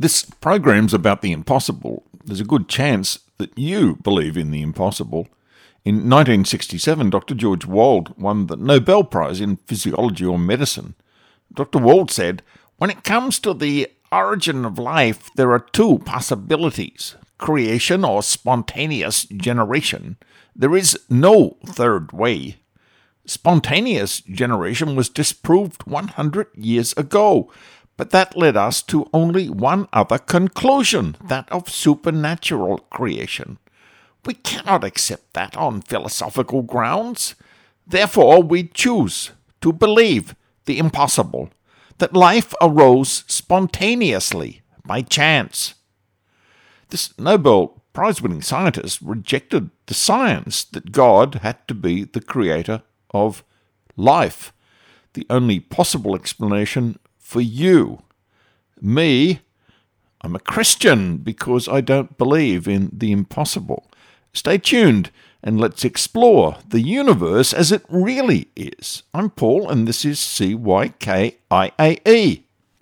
This program's about the impossible. There's a good chance that you believe in the impossible. In 1967, Dr. George Wald won the Nobel Prize in Physiology or Medicine. Dr. Wald said, When it comes to the origin of life, there are two possibilities creation or spontaneous generation. There is no third way. Spontaneous generation was disproved 100 years ago, but that led us to only one other conclusion that of supernatural creation. We cannot accept that on philosophical grounds. Therefore, we choose to believe the impossible that life arose spontaneously by chance. This Nobel Prize winning scientist rejected the science that God had to be the creator of life, the only possible explanation for you. Me, I'm a Christian because I don't believe in the impossible. Stay tuned and let's explore the universe as it really is. I'm Paul, and this is CYKIAE.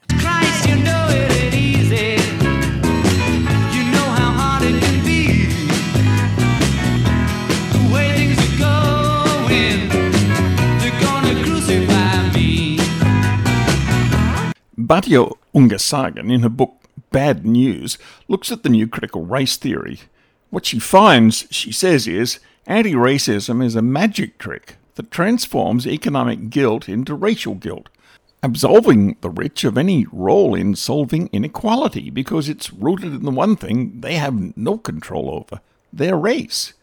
Christ, you know Batya Ungar-Sargon, in her book Bad News, looks at the new critical race theory. What she finds, she says, is anti racism is a magic trick that transforms economic guilt into racial guilt, absolving the rich of any role in solving inequality because it's rooted in the one thing they have no control over their race.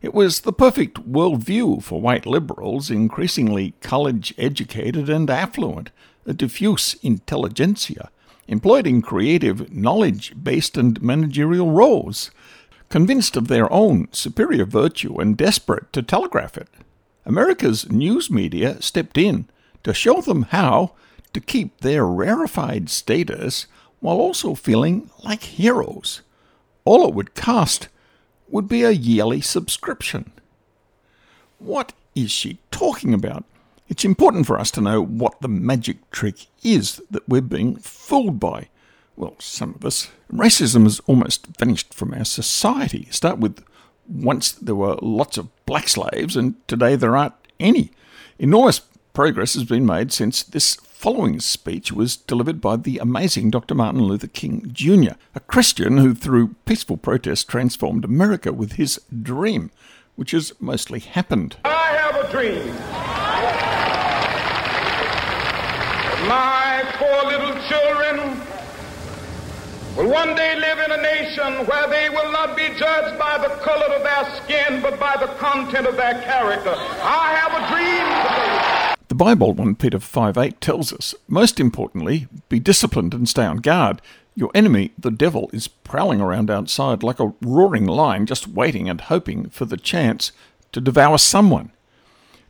It was the perfect worldview for white liberals, increasingly college educated and affluent, a diffuse intelligentsia, employed in creative, knowledge based and managerial roles convinced of their own superior virtue and desperate to telegraph it. America's news media stepped in to show them how to keep their rarefied status while also feeling like heroes. All it would cost would be a yearly subscription. What is she talking about? It's important for us to know what the magic trick is that we're being fooled by well, some of us, racism has almost vanished from our society. Start with once there were lots of black slaves, and today there aren't any. Enormous progress has been made since this following speech was delivered by the amazing Dr. Martin Luther King Jr., a Christian who, through peaceful protest, transformed America with his dream, which has mostly happened. I have a dream. My poor little children will one day live in a nation where they will not be judged by the color of their skin, but by the content of their character. I have a dream today. The Bible, 1 Peter 5 8, tells us, most importantly, be disciplined and stay on guard. Your enemy, the devil, is prowling around outside like a roaring lion, just waiting and hoping for the chance to devour someone.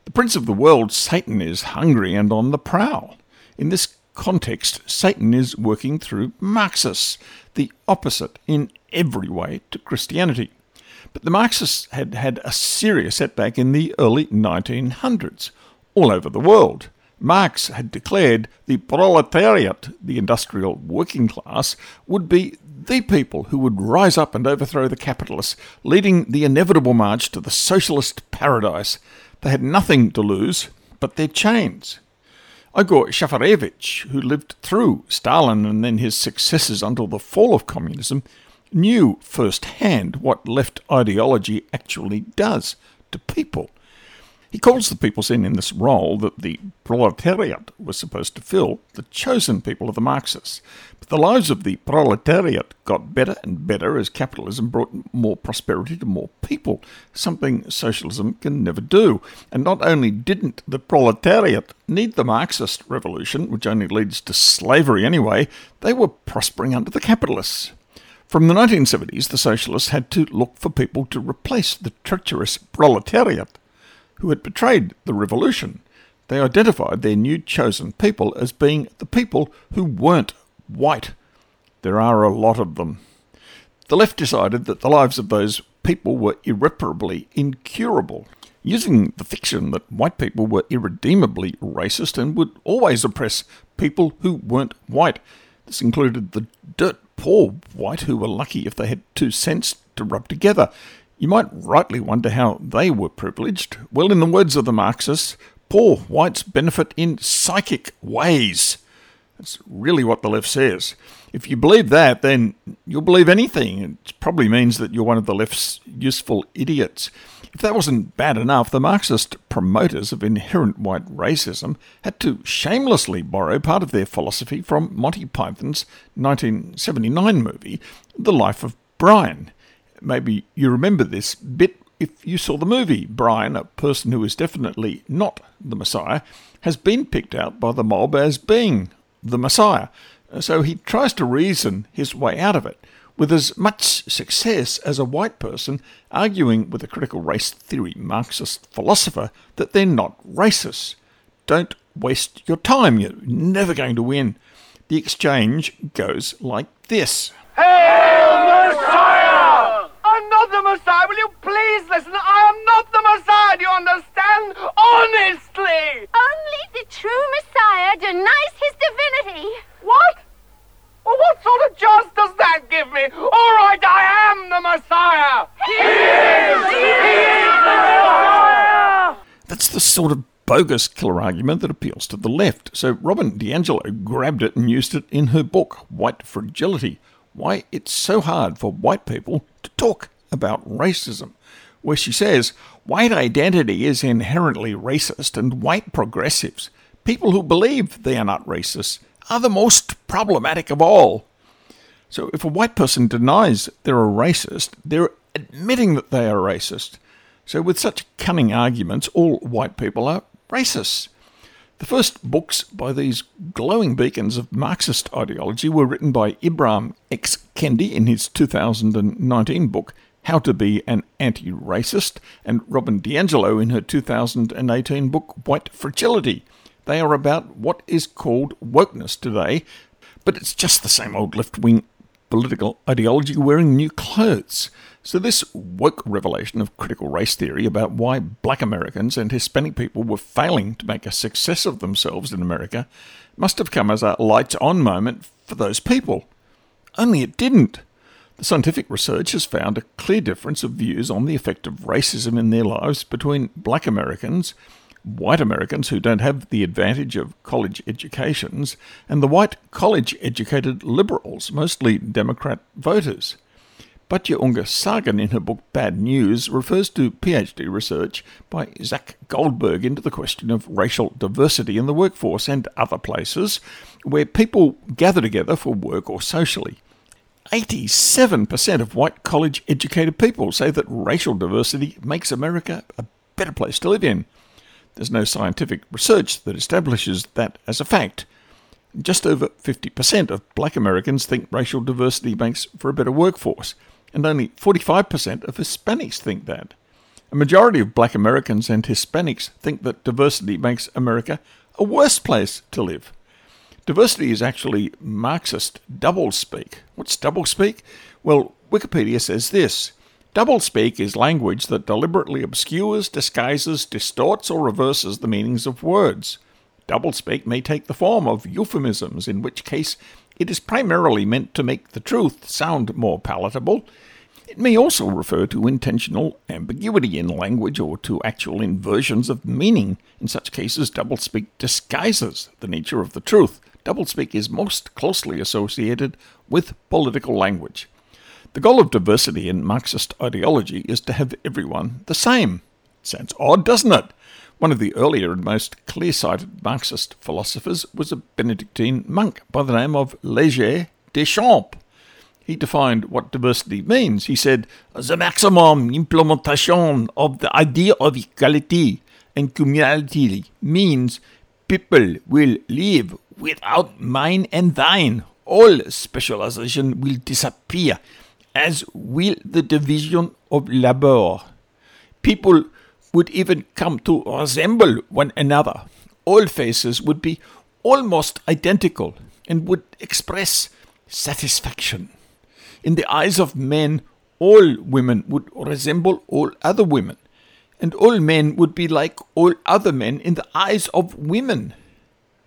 The prince of the world, Satan, is hungry and on the prowl. In this context, Satan is working through Marxists, the opposite in every way to Christianity. But the Marxists had had a serious setback in the early 1900s all over the world. Marx had declared the proletariat, the industrial working class, would be the people who would rise up and overthrow the capitalists, leading the inevitable march to the socialist paradise. They had nothing to lose but their chains. Igor Shafarevich, who lived through Stalin and then his successors until the fall of communism, knew firsthand what left ideology actually does to people. He calls the people in this role that the proletariat was supposed to fill the chosen people of the Marxists. But the lives of the proletariat got better and better as capitalism brought more prosperity to more people, something socialism can never do. And not only didn't the proletariat need the Marxist revolution, which only leads to slavery anyway, they were prospering under the capitalists. From the 1970s, the socialists had to look for people to replace the treacherous proletariat who had betrayed the revolution. They identified their new chosen people as being the people who weren't white. There are a lot of them. The left decided that the lives of those people were irreparably incurable, using the fiction that white people were irredeemably racist and would always oppress people who weren't white. This included the dirt poor white who were lucky if they had two cents to rub together. You might rightly wonder how they were privileged. Well, in the words of the Marxists, poor whites benefit in psychic ways. That's really what the left says. If you believe that, then you'll believe anything. It probably means that you're one of the left's useful idiots. If that wasn't bad enough, the Marxist promoters of inherent white racism had to shamelessly borrow part of their philosophy from Monty Python's 1979 movie, The Life of Brian. Maybe you remember this bit if you saw the movie. Brian, a person who is definitely not the Messiah, has been picked out by the mob as being the Messiah. So he tries to reason his way out of it, with as much success as a white person arguing with a critical race theory Marxist philosopher that they're not racist. Don't waste your time, you're never going to win. The exchange goes like this. Hail Messiah! I'm not the Messiah. Will you please listen? I am not the Messiah. Do you understand? Honestly! Only the true Messiah denies his divinity. What? Well, what sort of chance does that give me? All right, I am the Messiah. He is. He is the Messiah. That's the sort of bogus killer argument that appeals to the left. So Robin DiAngelo grabbed it and used it in her book, White Fragility Why It's So Hard for White People to Talk About Racism, where she says white identity is inherently racist and white progressives, people who believe they are not racist, are the most problematic of all. So if a white person denies they're a racist, they're admitting that they are racist. So with such cunning arguments, all white people are racists. The first books by these glowing beacons of Marxist ideology were written by Ibram X. Kendi in his 2019 book, How to Be an Anti Racist, and Robin DiAngelo in her 2018 book, White Fragility. They are about what is called wokeness today, but it's just the same old left wing political ideology wearing new clothes. So, this woke revelation of critical race theory about why black Americans and Hispanic people were failing to make a success of themselves in America must have come as a lights on moment for those people. Only it didn't. Scientific research has found a clear difference of views on the effect of racism in their lives between black Americans, white Americans who don't have the advantage of college educations, and the white college educated liberals, mostly Democrat voters. Batya Ungar Sargon, in her book Bad News, refers to PhD research by Zach Goldberg into the question of racial diversity in the workforce and other places where people gather together for work or socially. 87% of white college educated people say that racial diversity makes America a better place to live in. There's no scientific research that establishes that as a fact. Just over 50% of black Americans think racial diversity makes for a better workforce and only 45% of Hispanics think that. A majority of black Americans and Hispanics think that diversity makes America a worse place to live. Diversity is actually Marxist doublespeak. What's doublespeak? Well, Wikipedia says this Doublespeak is language that deliberately obscures, disguises, distorts, or reverses the meanings of words. Doublespeak may take the form of euphemisms, in which case it is primarily meant to make the truth sound more palatable. It may also refer to intentional ambiguity in language or to actual inversions of meaning. In such cases, doublespeak disguises the nature of the truth. Doublespeak is most closely associated with political language. The goal of diversity in Marxist ideology is to have everyone the same. Sounds odd, doesn't it? One of the earlier and most clear sighted Marxist philosophers was a Benedictine monk by the name of Leger Deschamps. He defined what diversity means. He said, The maximum implementation of the idea of equality and communality means people will live without mine and thine. All specialization will disappear, as will the division of labor. People would even come to resemble one another. All faces would be almost identical and would express satisfaction. In the eyes of men, all women would resemble all other women, and all men would be like all other men in the eyes of women.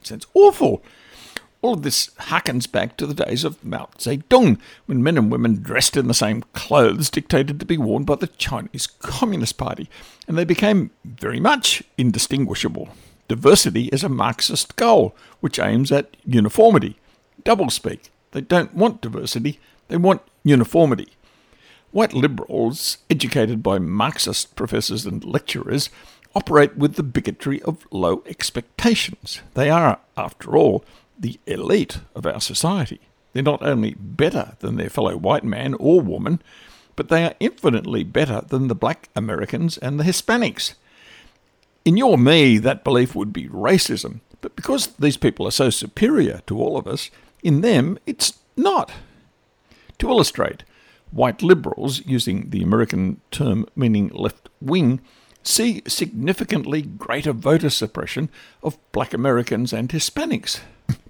Sounds awful. All of this harkens back to the days of Mao Zedong, when men and women dressed in the same clothes dictated to be worn by the Chinese Communist Party, and they became very much indistinguishable. Diversity is a Marxist goal, which aims at uniformity. Doublespeak. They don't want diversity, they want uniformity. White liberals, educated by Marxist professors and lecturers, operate with the bigotry of low expectations. They are, after all, the elite of our society. They're not only better than their fellow white man or woman, but they are infinitely better than the black Americans and the Hispanics. In your me, that belief would be racism, but because these people are so superior to all of us, in them it's not. To illustrate, white liberals, using the American term meaning left wing, see significantly greater voter suppression of black Americans and Hispanics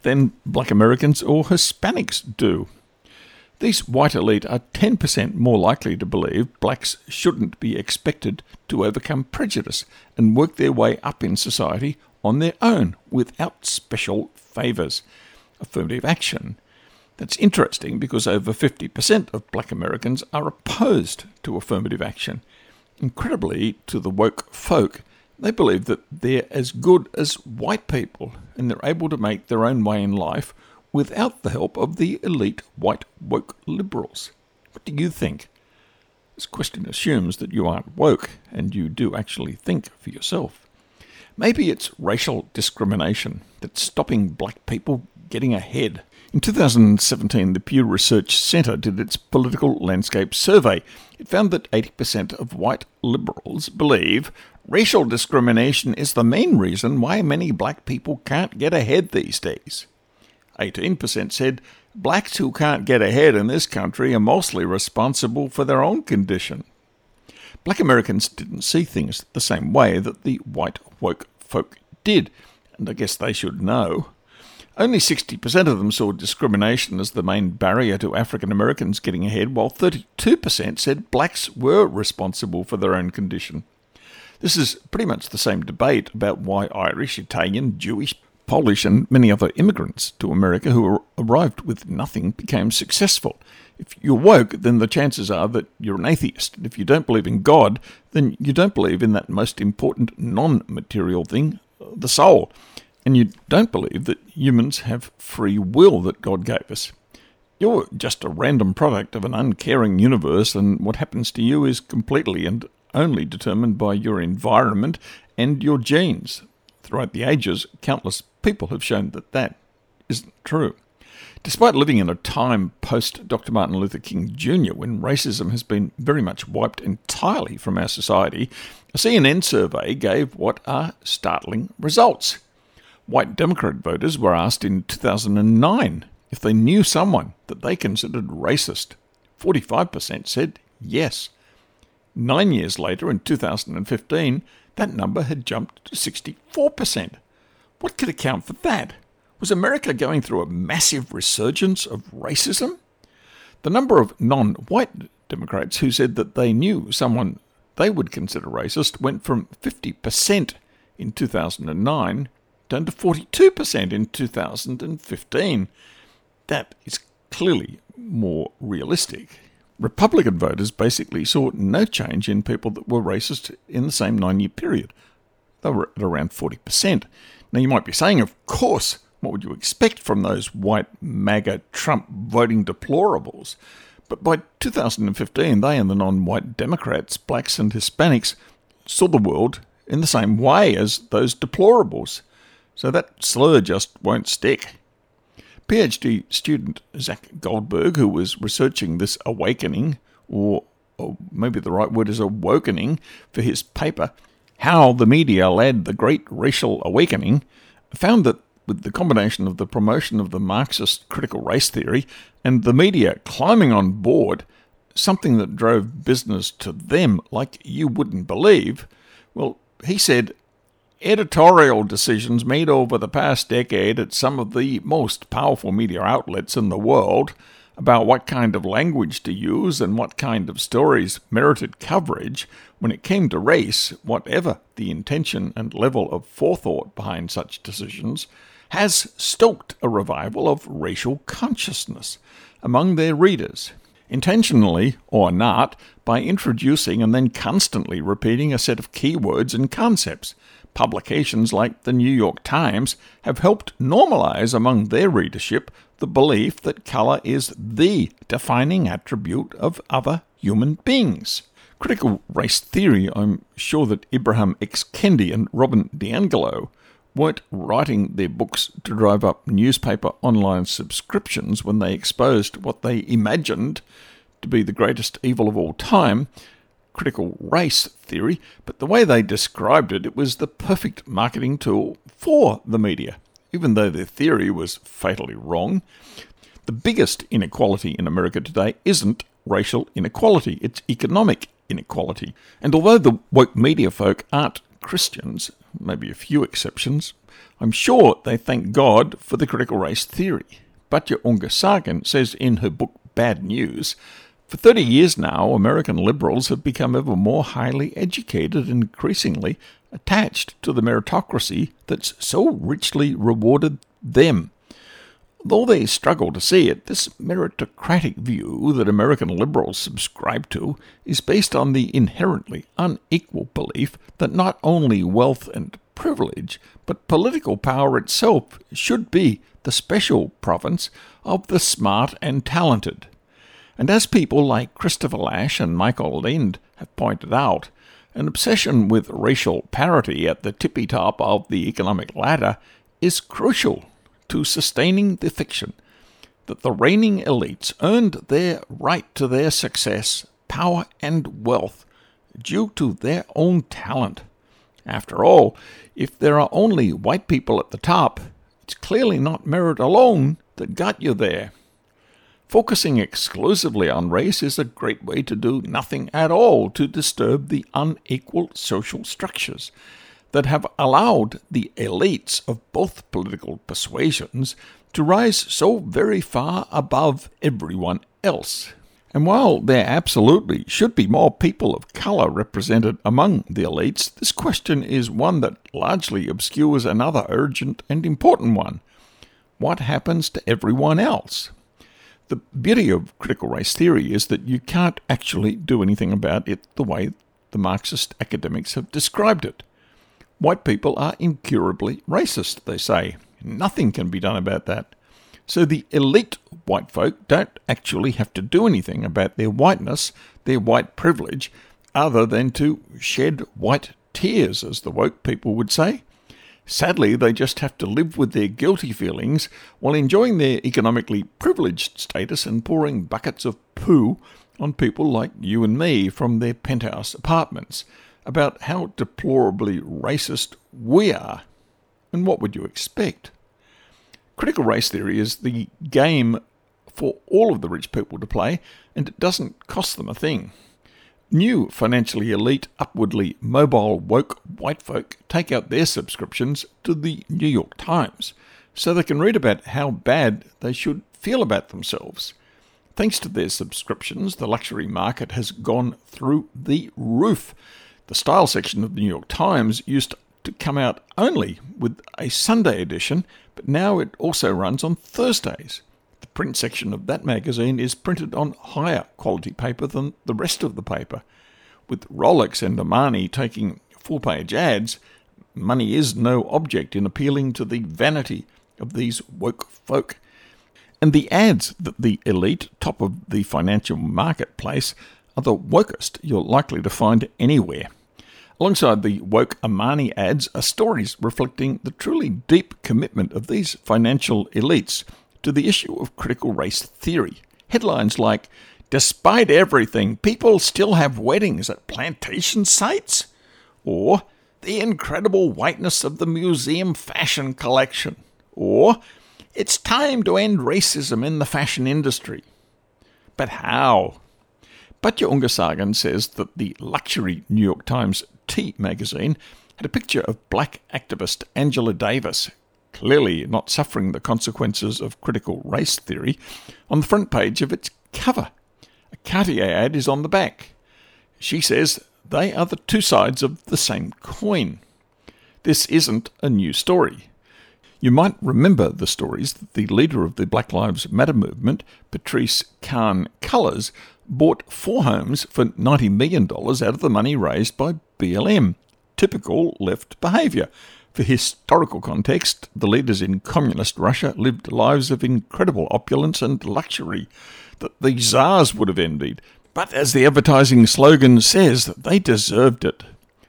than black Americans or Hispanics do. These white elite are 10% more likely to believe blacks shouldn't be expected to overcome prejudice and work their way up in society on their own without special favours. Affirmative action. That's interesting because over 50% of black Americans are opposed to affirmative action. Incredibly, to the woke folk, they believe that they're as good as white people and they're able to make their own way in life without the help of the elite white woke liberals. What do you think? This question assumes that you aren't woke and you do actually think for yourself. Maybe it's racial discrimination that's stopping black people getting ahead. In 2017, the Pew Research Centre did its political landscape survey. It found that 80% of white liberals believe racial discrimination is the main reason why many black people can't get ahead these days. 18% said blacks who can't get ahead in this country are mostly responsible for their own condition. Black Americans didn't see things the same way that the white woke folk did, and I guess they should know. Only 60% of them saw discrimination as the main barrier to African Americans getting ahead, while 32% said blacks were responsible for their own condition. This is pretty much the same debate about why Irish, Italian, Jewish, Polish, and many other immigrants to America who arrived with nothing became successful. If you're woke, then the chances are that you're an atheist. And if you don't believe in God, then you don't believe in that most important non material thing, the soul and you don't believe that humans have free will that God gave us. You're just a random product of an uncaring universe, and what happens to you is completely and only determined by your environment and your genes. Throughout the ages, countless people have shown that that isn't true. Despite living in a time post Dr. Martin Luther King Jr., when racism has been very much wiped entirely from our society, a CNN survey gave what are startling results. White Democrat voters were asked in 2009 if they knew someone that they considered racist. 45% said yes. Nine years later, in 2015, that number had jumped to 64%. What could account for that? Was America going through a massive resurgence of racism? The number of non white Democrats who said that they knew someone they would consider racist went from 50% in 2009 down to 42% in 2015. That is clearly more realistic. Republican voters basically saw no change in people that were racist in the same nine year period. They were at around 40%. Now, you might be saying, of course, what would you expect from those white MAGA Trump voting deplorables? But by 2015, they and the non white Democrats, blacks, and Hispanics saw the world in the same way as those deplorables. So that slur just won't stick. PhD student Zach Goldberg, who was researching this awakening, or, or maybe the right word is awakening, for his paper, How the Media Led the Great Racial Awakening, found that with the combination of the promotion of the Marxist critical race theory and the media climbing on board, something that drove business to them like you wouldn't believe, well, he said editorial decisions made over the past decade at some of the most powerful media outlets in the world about what kind of language to use and what kind of stories merited coverage when it came to race, whatever the intention and level of forethought behind such decisions, has stoked a revival of racial consciousness among their readers, intentionally or not, by introducing and then constantly repeating a set of keywords and concepts. Publications like the New York Times have helped normalize among their readership the belief that color is the defining attribute of other human beings. Critical race theory, I'm sure that Ibram X. Kendi and Robin DiAngelo weren't writing their books to drive up newspaper online subscriptions when they exposed what they imagined to be the greatest evil of all time, critical race theory, but the way they described it, it was the perfect marketing tool for the media, even though their theory was fatally wrong. The biggest inequality in America today isn't racial inequality, it's economic inequality. And although the woke media folk aren't Christians, maybe a few exceptions, I'm sure they thank God for the critical race theory. Batya Ungar says in her book Bad News for 30 years now, American liberals have become ever more highly educated and increasingly attached to the meritocracy that's so richly rewarded them. Though they struggle to see it, this meritocratic view that American liberals subscribe to is based on the inherently unequal belief that not only wealth and privilege, but political power itself should be the special province of the smart and talented. And as people like Christopher Lasch and Michael Lind have pointed out, an obsession with racial parity at the tippy top of the economic ladder is crucial to sustaining the fiction that the reigning elites earned their right to their success, power, and wealth due to their own talent. After all, if there are only white people at the top, it's clearly not merit alone that got you there. Focusing exclusively on race is a great way to do nothing at all to disturb the unequal social structures that have allowed the elites of both political persuasions to rise so very far above everyone else. And while there absolutely should be more people of colour represented among the elites, this question is one that largely obscures another urgent and important one. What happens to everyone else? The beauty of critical race theory is that you can't actually do anything about it the way the Marxist academics have described it. White people are incurably racist, they say. Nothing can be done about that. So the elite white folk don't actually have to do anything about their whiteness, their white privilege, other than to shed white tears, as the woke people would say. Sadly, they just have to live with their guilty feelings while enjoying their economically privileged status and pouring buckets of poo on people like you and me from their penthouse apartments about how deplorably racist we are. And what would you expect? Critical race theory is the game for all of the rich people to play, and it doesn't cost them a thing. New financially elite, upwardly mobile, woke white folk take out their subscriptions to the New York Times so they can read about how bad they should feel about themselves. Thanks to their subscriptions, the luxury market has gone through the roof. The style section of the New York Times used to come out only with a Sunday edition, but now it also runs on Thursdays. The print section of that magazine is printed on higher quality paper than the rest of the paper. With Rolex and Armani taking full page ads, money is no object in appealing to the vanity of these woke folk. And the ads that the elite, top of the financial marketplace, are the wokest you're likely to find anywhere. Alongside the woke Armani ads are stories reflecting the truly deep commitment of these financial elites to the issue of critical race theory. Headlines like, Despite everything, people still have weddings at plantation sites? Or, The incredible whiteness of the museum fashion collection? Or, It's time to end racism in the fashion industry. But how? Batya Ungar-Sargon says that the luxury New York Times T magazine had a picture of black activist Angela Davis, clearly not suffering the consequences of critical race theory, on the front page of its cover. A Cartier ad is on the back. She says they are the two sides of the same coin. This isn't a new story. You might remember the stories that the leader of the Black Lives Matter movement, Patrisse Khan Cullors, bought four homes for $90 million out of the money raised by BLM. Typical left behaviour. For historical context, the leaders in communist Russia lived lives of incredible opulence and luxury that the czars would have envied. But as the advertising slogan says, they deserved it.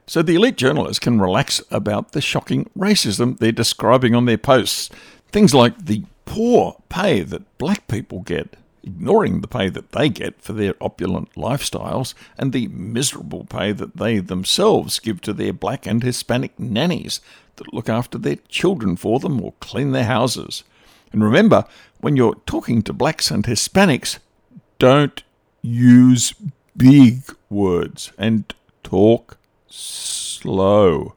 So the elite journalists can relax about the shocking racism they're describing on their posts. Things like the poor pay that black people get, ignoring the pay that they get for their opulent lifestyles, and the miserable pay that they themselves give to their black and Hispanic nannies that look after their children for them or clean their houses. And remember, when you're talking to blacks and Hispanics, don't use big words and talk slow.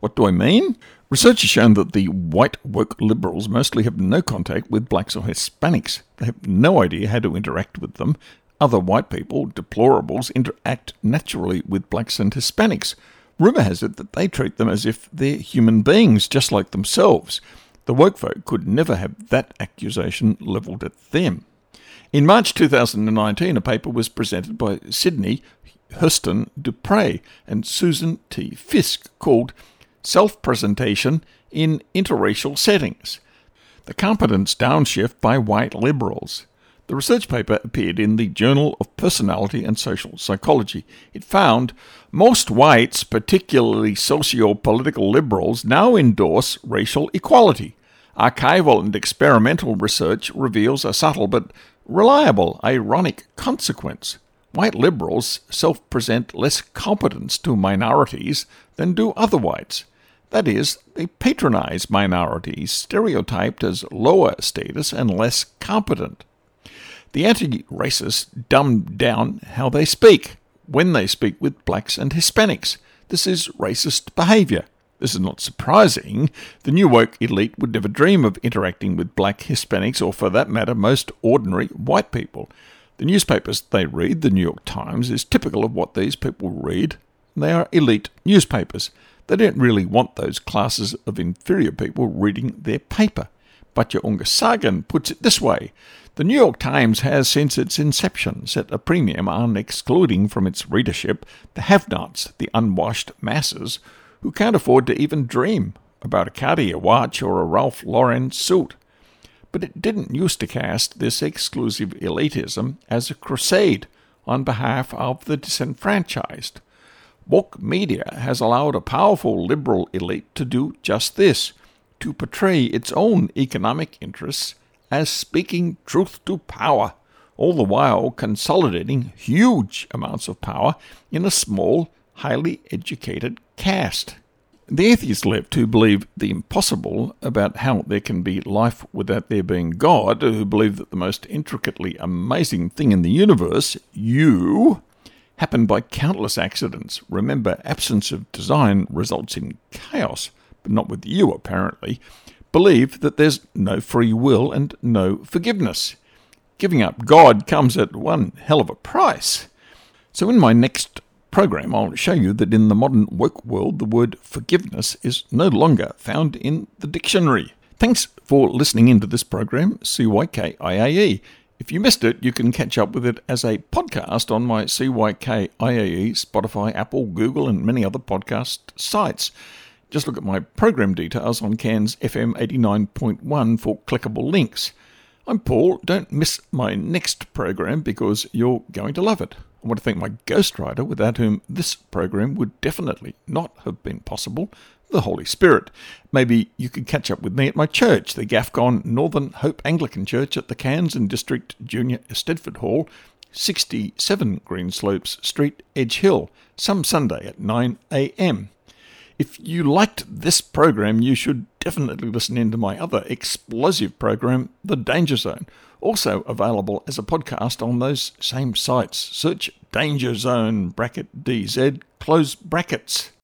What do I mean? Research has shown that the white woke liberals mostly have no contact with blacks or Hispanics. They have no idea how to interact with them. Other white people, deplorables, interact naturally with blacks and Hispanics. Rumour has it that they treat them as if they're human beings, just like themselves. The woke folk could never have that accusation levelled at them. In March 2019, a paper was presented by Cydney Hurston Dupree and Susan T. Fiske called Self Presentation in Interracial Settings The Competence Downshift by White Liberals. The research paper appeared in the Journal of Personality and Social Psychology. It found most whites, particularly socio political liberals, now endorse racial equality. Archival and experimental research reveals a subtle but reliable, ironic consequence. White liberals self present less competence to minorities than do other whites. That is, they patronize minorities, stereotyped as lower status and less competent. The anti racists dumb down how they speak when they speak with blacks and Hispanics. This is racist behaviour. This is not surprising. The new woke elite would never dream of interacting with black Hispanics or, for that matter, most ordinary white people. The newspapers they read, the New York Times, is typical of what these people read. They are elite newspapers. They don't really want those classes of inferior people reading their paper. Batya Ungar-Sargon puts it this way The New York Times has, since its inception, set a premium on excluding from its readership the have nots, the unwashed masses, who can't afford to even dream about a Cartier watch or a Ralph Lauren suit. But it didn't used to cast this exclusive elitism as a crusade on behalf of the disenfranchised. Woke media has allowed a powerful liberal elite to do just this to portray its own economic interests as speaking truth to power, all the while consolidating huge amounts of power in a small, highly educated caste. The atheists left who believe the impossible about how there can be life without there being God, who believe that the most intricately amazing thing in the universe, you, happened by countless accidents. Remember, absence of design results in chaos but not with you apparently, believe that there's no free will and no forgiveness. Giving up God comes at one hell of a price. So, in my next program, I'll show you that in the modern woke world, the word forgiveness is no longer found in the dictionary. Thanks for listening into this program, CYKIAE. If you missed it, you can catch up with it as a podcast on my CYKIAE, Spotify, Apple, Google, and many other podcast sites. Just look at my program details on Cairns FM 89.1 for clickable links. I'm Paul. Don't miss my next program because you're going to love it. I want to thank my ghostwriter, without whom this program would definitely not have been possible, the Holy Spirit. Maybe you could catch up with me at my church, the Gafgon Northern Hope Anglican Church at the Cairns and District Junior Stedford Hall, 67 Greenslopes Street, Edge Hill, some Sunday at 9am. If you liked this program, you should definitely listen in to my other explosive program, The Danger Zone, also available as a podcast on those same sites. Search Danger Zone bracket DZ, close brackets.